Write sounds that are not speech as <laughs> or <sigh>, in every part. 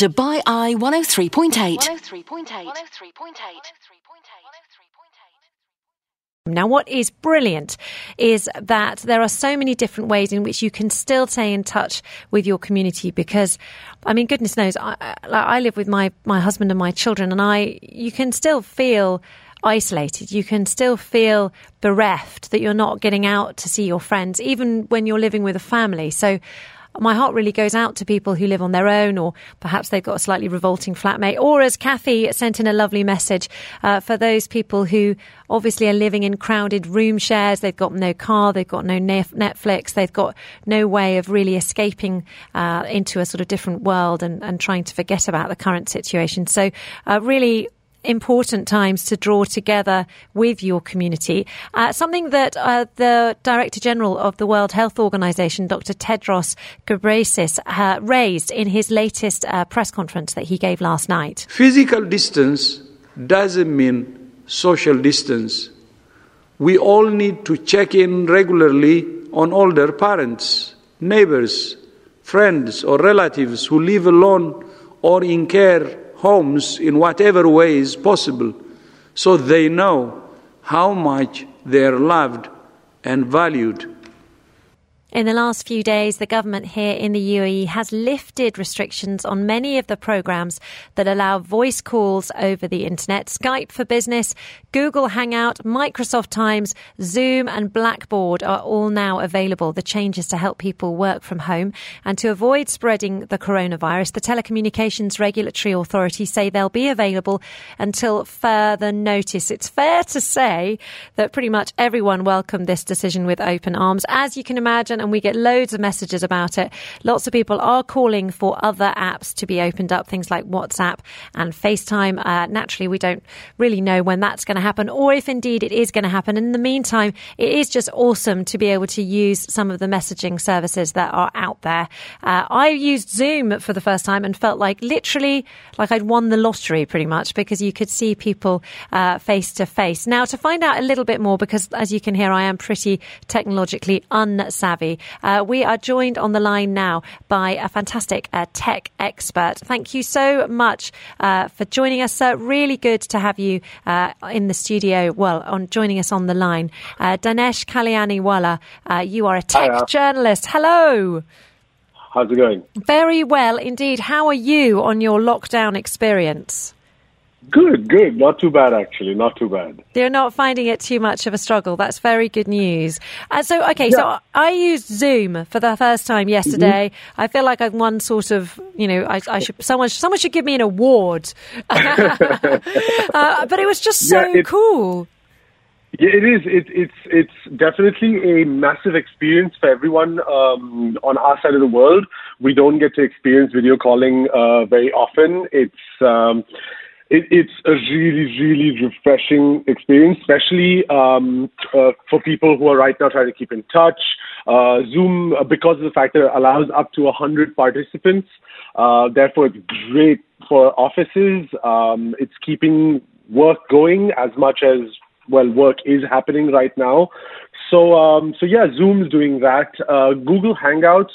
Dubai Eye 103.8. 103.8. Now, what is brilliant is that there are so many different ways in which you can still stay in touch with your community. Because, I mean, goodness knows, I, I live with my, my husband and my children, and I you can still feel isolated. You can still feel bereft that you're not getting out to see your friends, even when you're living with a family. So my heart really goes out to people who live on their own, or perhaps they've got a slightly revolting flatmate, or as Kathy sent in a lovely message uh, for those people who obviously are living in crowded room shares. They've got no car, they've got no Netflix, they've got no way of really escaping uh, into a sort of different world and, and trying to forget about the current situation. So, uh, really important times to draw together with your community. Uh, something that uh, the Director General of the World Health Organization, Dr. Tedros Ghebreyesus, uh, raised in his latest uh, press conference that he gave last night. Physical distance doesn't mean social distance. We all need to check in regularly on older parents, neighbors, friends, or relatives who live alone or in care homes in whatever way is possible so they know how much they're loved and valued. In the last few days, the government here in the UAE has lifted restrictions on many of the programs that allow voice calls over the internet. Skype for Business, Google Hangout, Microsoft Teams, Zoom, and Blackboard are all now available. The changes to help people work from home and to avoid spreading the coronavirus. The Telecommunications Regulatory Authority say they'll be available until further notice. It's fair to say that pretty much everyone welcomed this decision with open arms. As you can imagine, and we get loads of messages about it. Lots of people are calling for other apps to be opened up, things like WhatsApp and FaceTime. Uh, naturally, we don't really know when that's going to happen or if indeed it is going to happen. In the meantime, it is just awesome to be able to use some of the messaging services that are out there. Uh, I used Zoom for the first time and felt like literally like I'd won the lottery pretty much because you could see people face to face. Now, to find out a little bit more, because as you can hear, I am pretty technologically unsavvy. Uh, we are joined on the line now by a fantastic uh, tech expert. Thank you so much uh, for joining us, sir. Really good to have you uh, in the studio. Well, on joining us on the line, uh, Daanesh Kalyaniwalla. you are a tech Hiya. journalist. Hello. How's it going? Very well indeed. How are you on your lockdown experience? Good, good. Not too bad, actually. Not too bad. They're not finding it too much of a struggle. That's very good news. Uh, so, okay, so I used Zoom for the first time yesterday. I feel like I've won sort of, you know, I, I should someone someone should give me an award. <laughs> uh, but it was just so Yeah, it- cool. Yeah, it is. It, it's it's definitely a massive experience for everyone um, on our side of the world. We don't get to experience video calling uh, very often. It's um, it, it's a really, really refreshing experience, especially um, uh, for people who are right now trying to keep in touch. Uh, Zoom, uh, because of the fact that it allows up to 100 participants, uh, therefore it's great for offices. Um, it's keeping work going as much as well work is happening right now. So um, so yeah, Zoom's doing that. Uh, Google Hangouts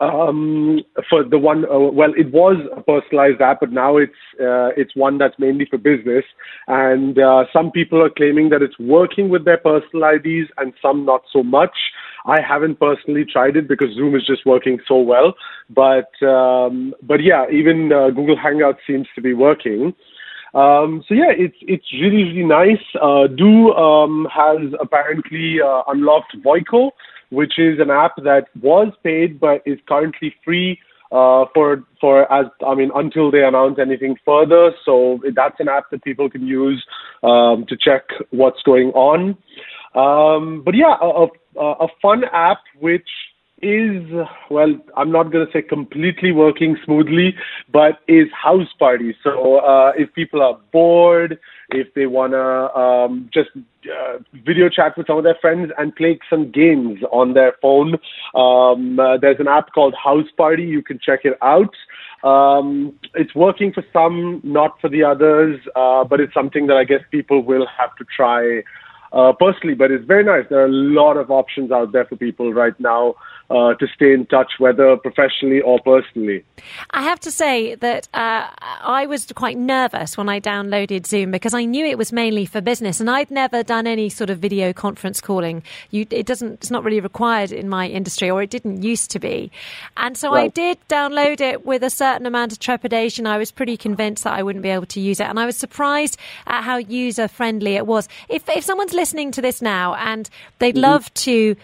um, for the one uh, well it was a personalized app but now it's uh, it's one that's mainly for business. And uh, some people are claiming that it's working with their personal IDs and some not so much. I haven't personally tried it because Zoom is just working so well. But um, but yeah even uh, Google Hangouts seems to be working. Um, so yeah, it's it's really really nice. Uh, du um, has apparently uh, unlocked Voico, which is an app that was paid but is currently free uh, for for as I mean until they announce anything further. So that's an app that people can use um, to check what's going on. Um, but yeah, a, a, a fun app which is well i'm not going to say completely working smoothly but is house party so uh, if people are bored if they want to um, just uh, video chat with some of their friends and play some games on their phone um, uh, there's an app called Houseparty. You can check it out. Um, it's working for some not for the others uh, but it's something that i guess people will have to try uh, personally, but it's very nice. There are a lot of options out there for people right now uh, to stay in touch, whether professionally or personally. I have to say that uh, I was quite nervous when I downloaded Zoom because I knew it was mainly for business, and I'd never done any sort of video conference calling. You, it doesn't, it's not really required in my industry, or it didn't used to be. And so right. I did download it with a certain amount of trepidation. I was pretty convinced that I wouldn't be able to use it, and I was surprised at how user friendly it was. If if someone's listening to this now and they'd mm-hmm. love to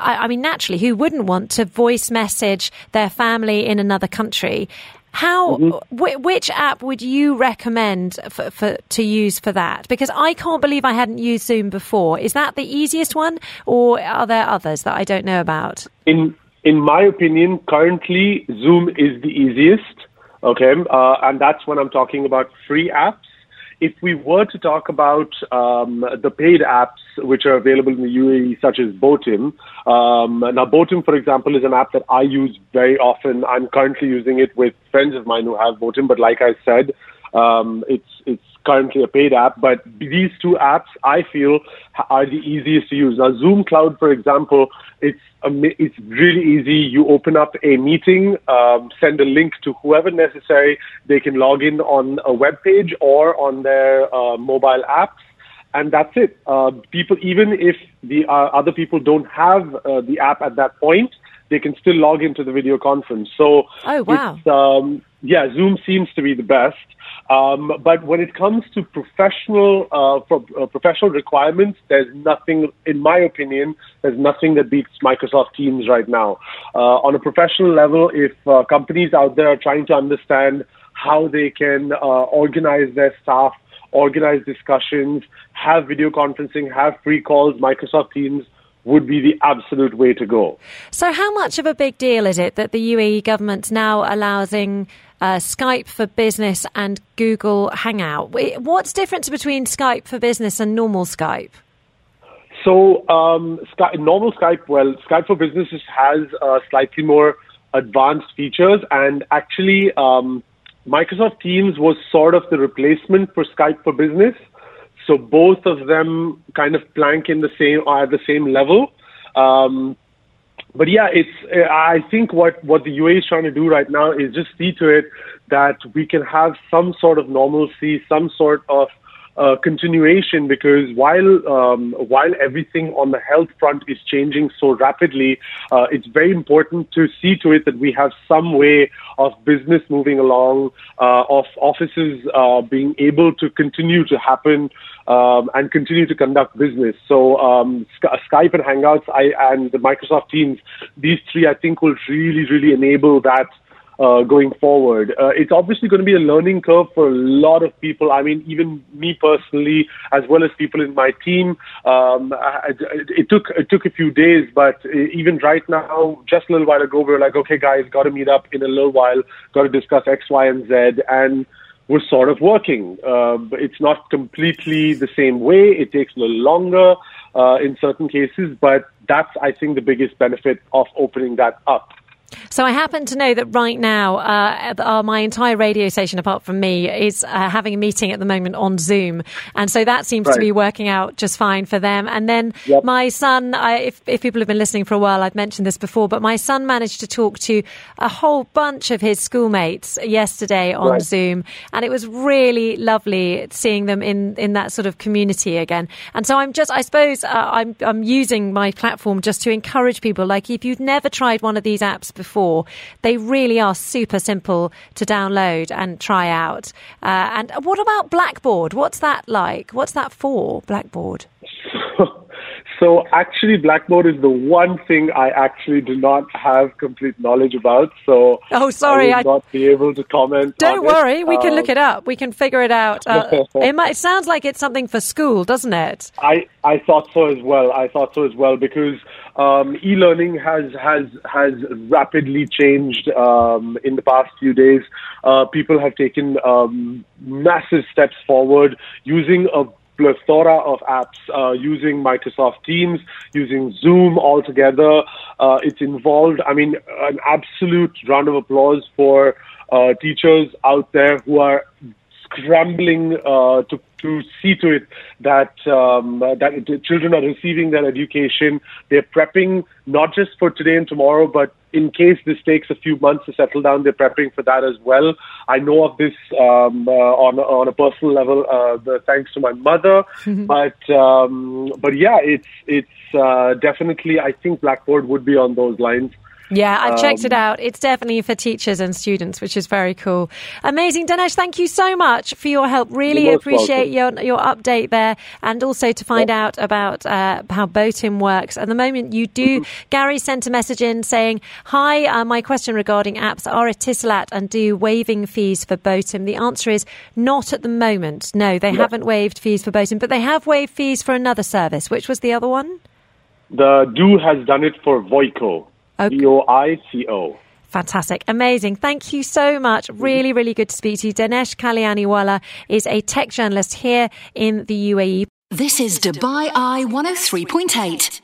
I, I mean, naturally, who wouldn't want to voice message their family in another country? How mm-hmm. w- which app would you recommend for, for, to use for that? Because I can't believe I hadn't used Zoom before. Is that the easiest one, or are there others that I don't know about? In in my opinion, currently Zoom is the easiest. Okay, uh, and that's when I'm talking about free apps if we were to talk about um, the paid apps which are available in the UAE, such as Botim, um, now Botim, for example, is an app that I use very often. I'm currently using it with friends of mine who have Botim, but like I said, um, it's currently a paid app, but these two apps I feel are the easiest to use. Now, Zoom Cloud, for example, it's it's really easy. You open up a meeting, um, send a link to whoever necessary. They can log in on a web page or on their uh, mobile apps, and that's it. Uh, people, even if the uh, other people don't have uh, the app at that point, they can still log into the video conference. So, oh wow, um, yeah, Zoom seems to be the best. Um, but when it comes to professional uh, for, uh, professional requirements, there's nothing, in my opinion, there's nothing that beats Microsoft Teams right now. Uh, on a professional level, if uh, companies out there are trying to understand how they can uh, organize their staff, organize discussions, have video conferencing, have free calls, Microsoft Teams would be the absolute way to go. So, how much of a big deal is it that the UAE government now allowing uh, Skype for Business and Google Hangout? What's difference between Skype for Business and normal Skype? So, um, Sky, normal Skype, well, Skype for Business has uh, slightly more advanced features, and actually, um, Microsoft Teams was sort of the replacement for Skype for Business. So both of them kind of plank in the same are at the same level. Um, but yeah, it's I think what what the UAE is trying to do right now is just see to it that we can have some sort of normalcy, some sort of uh, continuation because while um, while everything on the health front is changing so rapidly, uh, it's very important to see to it that we have some way of business moving along, uh, of offices uh, being able to continue to happen um, and continue to conduct business. So um, Skype and Hangouts I, and the Microsoft Teams, these three I think will really really enable that uh, going forward. Uh, it's obviously going to be a learning curve for a lot of people. I mean, even me personally, as well as people in my team. Um, I, it took it took a few days, but even right now, just a little while ago, we were like, okay, guys, got to meet up in a little while, got to discuss X, Y, and Z, and we're sort of working. Uh, it's not completely the same way. It takes a little longer uh, in certain cases, but that's, I think, the biggest benefit of opening that up. So I happen to know that right now, uh, uh, my entire radio station, apart from me, is uh, having a meeting at the moment on Zoom, and so that seems right. to be working out just fine for them. And then yep. my son, I, if, if people have been listening for a while, I've mentioned this before, but my son managed to talk to a whole bunch of his schoolmates yesterday on right. Zoom, and it was really lovely seeing them in in that sort of community again. And so I'm just, I suppose, uh, I'm I'm using my platform just to encourage people. Like if you've never tried one of these apps before. They really are super simple to download and try out. Uh, and what about Blackboard? What's that like? What's that for, Blackboard? <laughs> So actually, Blackboard is the one thing I actually do not have complete knowledge about. So oh, sorry, I will not be able to comment. Don't worry, it. we um, can look um, it up. We can figure it out. Uh, <laughs> it, might, it sounds like it's something for school, doesn't it? I I thought so as well. I thought so as well because um, e-learning has has has rapidly changed um, in the past few days. Uh, people have taken um, massive steps forward using a plethora of apps uh, using Microsoft Teams, using Zoom altogether. Uh, it's involved, I mean, an absolute round of applause for uh, teachers out there who are scrambling uh, to to see to it that um, that the children are receiving their education. They're prepping not just for today and tomorrow, but in case this takes a few months to settle down, they're prepping for that as well. I know of this um, uh, on on a personal level, uh, the, thanks to my mother. <laughs> but um, but yeah, it's it's uh, definitely. I think Blackboard would be on those lines. Yeah, I've um, checked it um, out. It's definitely for teachers and students, which is very cool. Amazing. Dinesh, thank you so much for your help. Really appreciate your, your update there and also to find out about uh, how Botim works. At the moment, you du. Mm-hmm. Gary sent a message in saying, Hi, uh, my question regarding apps are Etisalat and do waiving fees for Botim? The answer is not at the moment. No, they haven't waived fees for Botim, but they have waived fees for another service. Which was the other one? The du has done it for Voico. V O I C O. Fantastic. Amazing. Thank you so much. Really, really good to speak to you. Dinesh Kalyaniwalla is a tech journalist here in the UAE. This is Dubai Eye 103.8.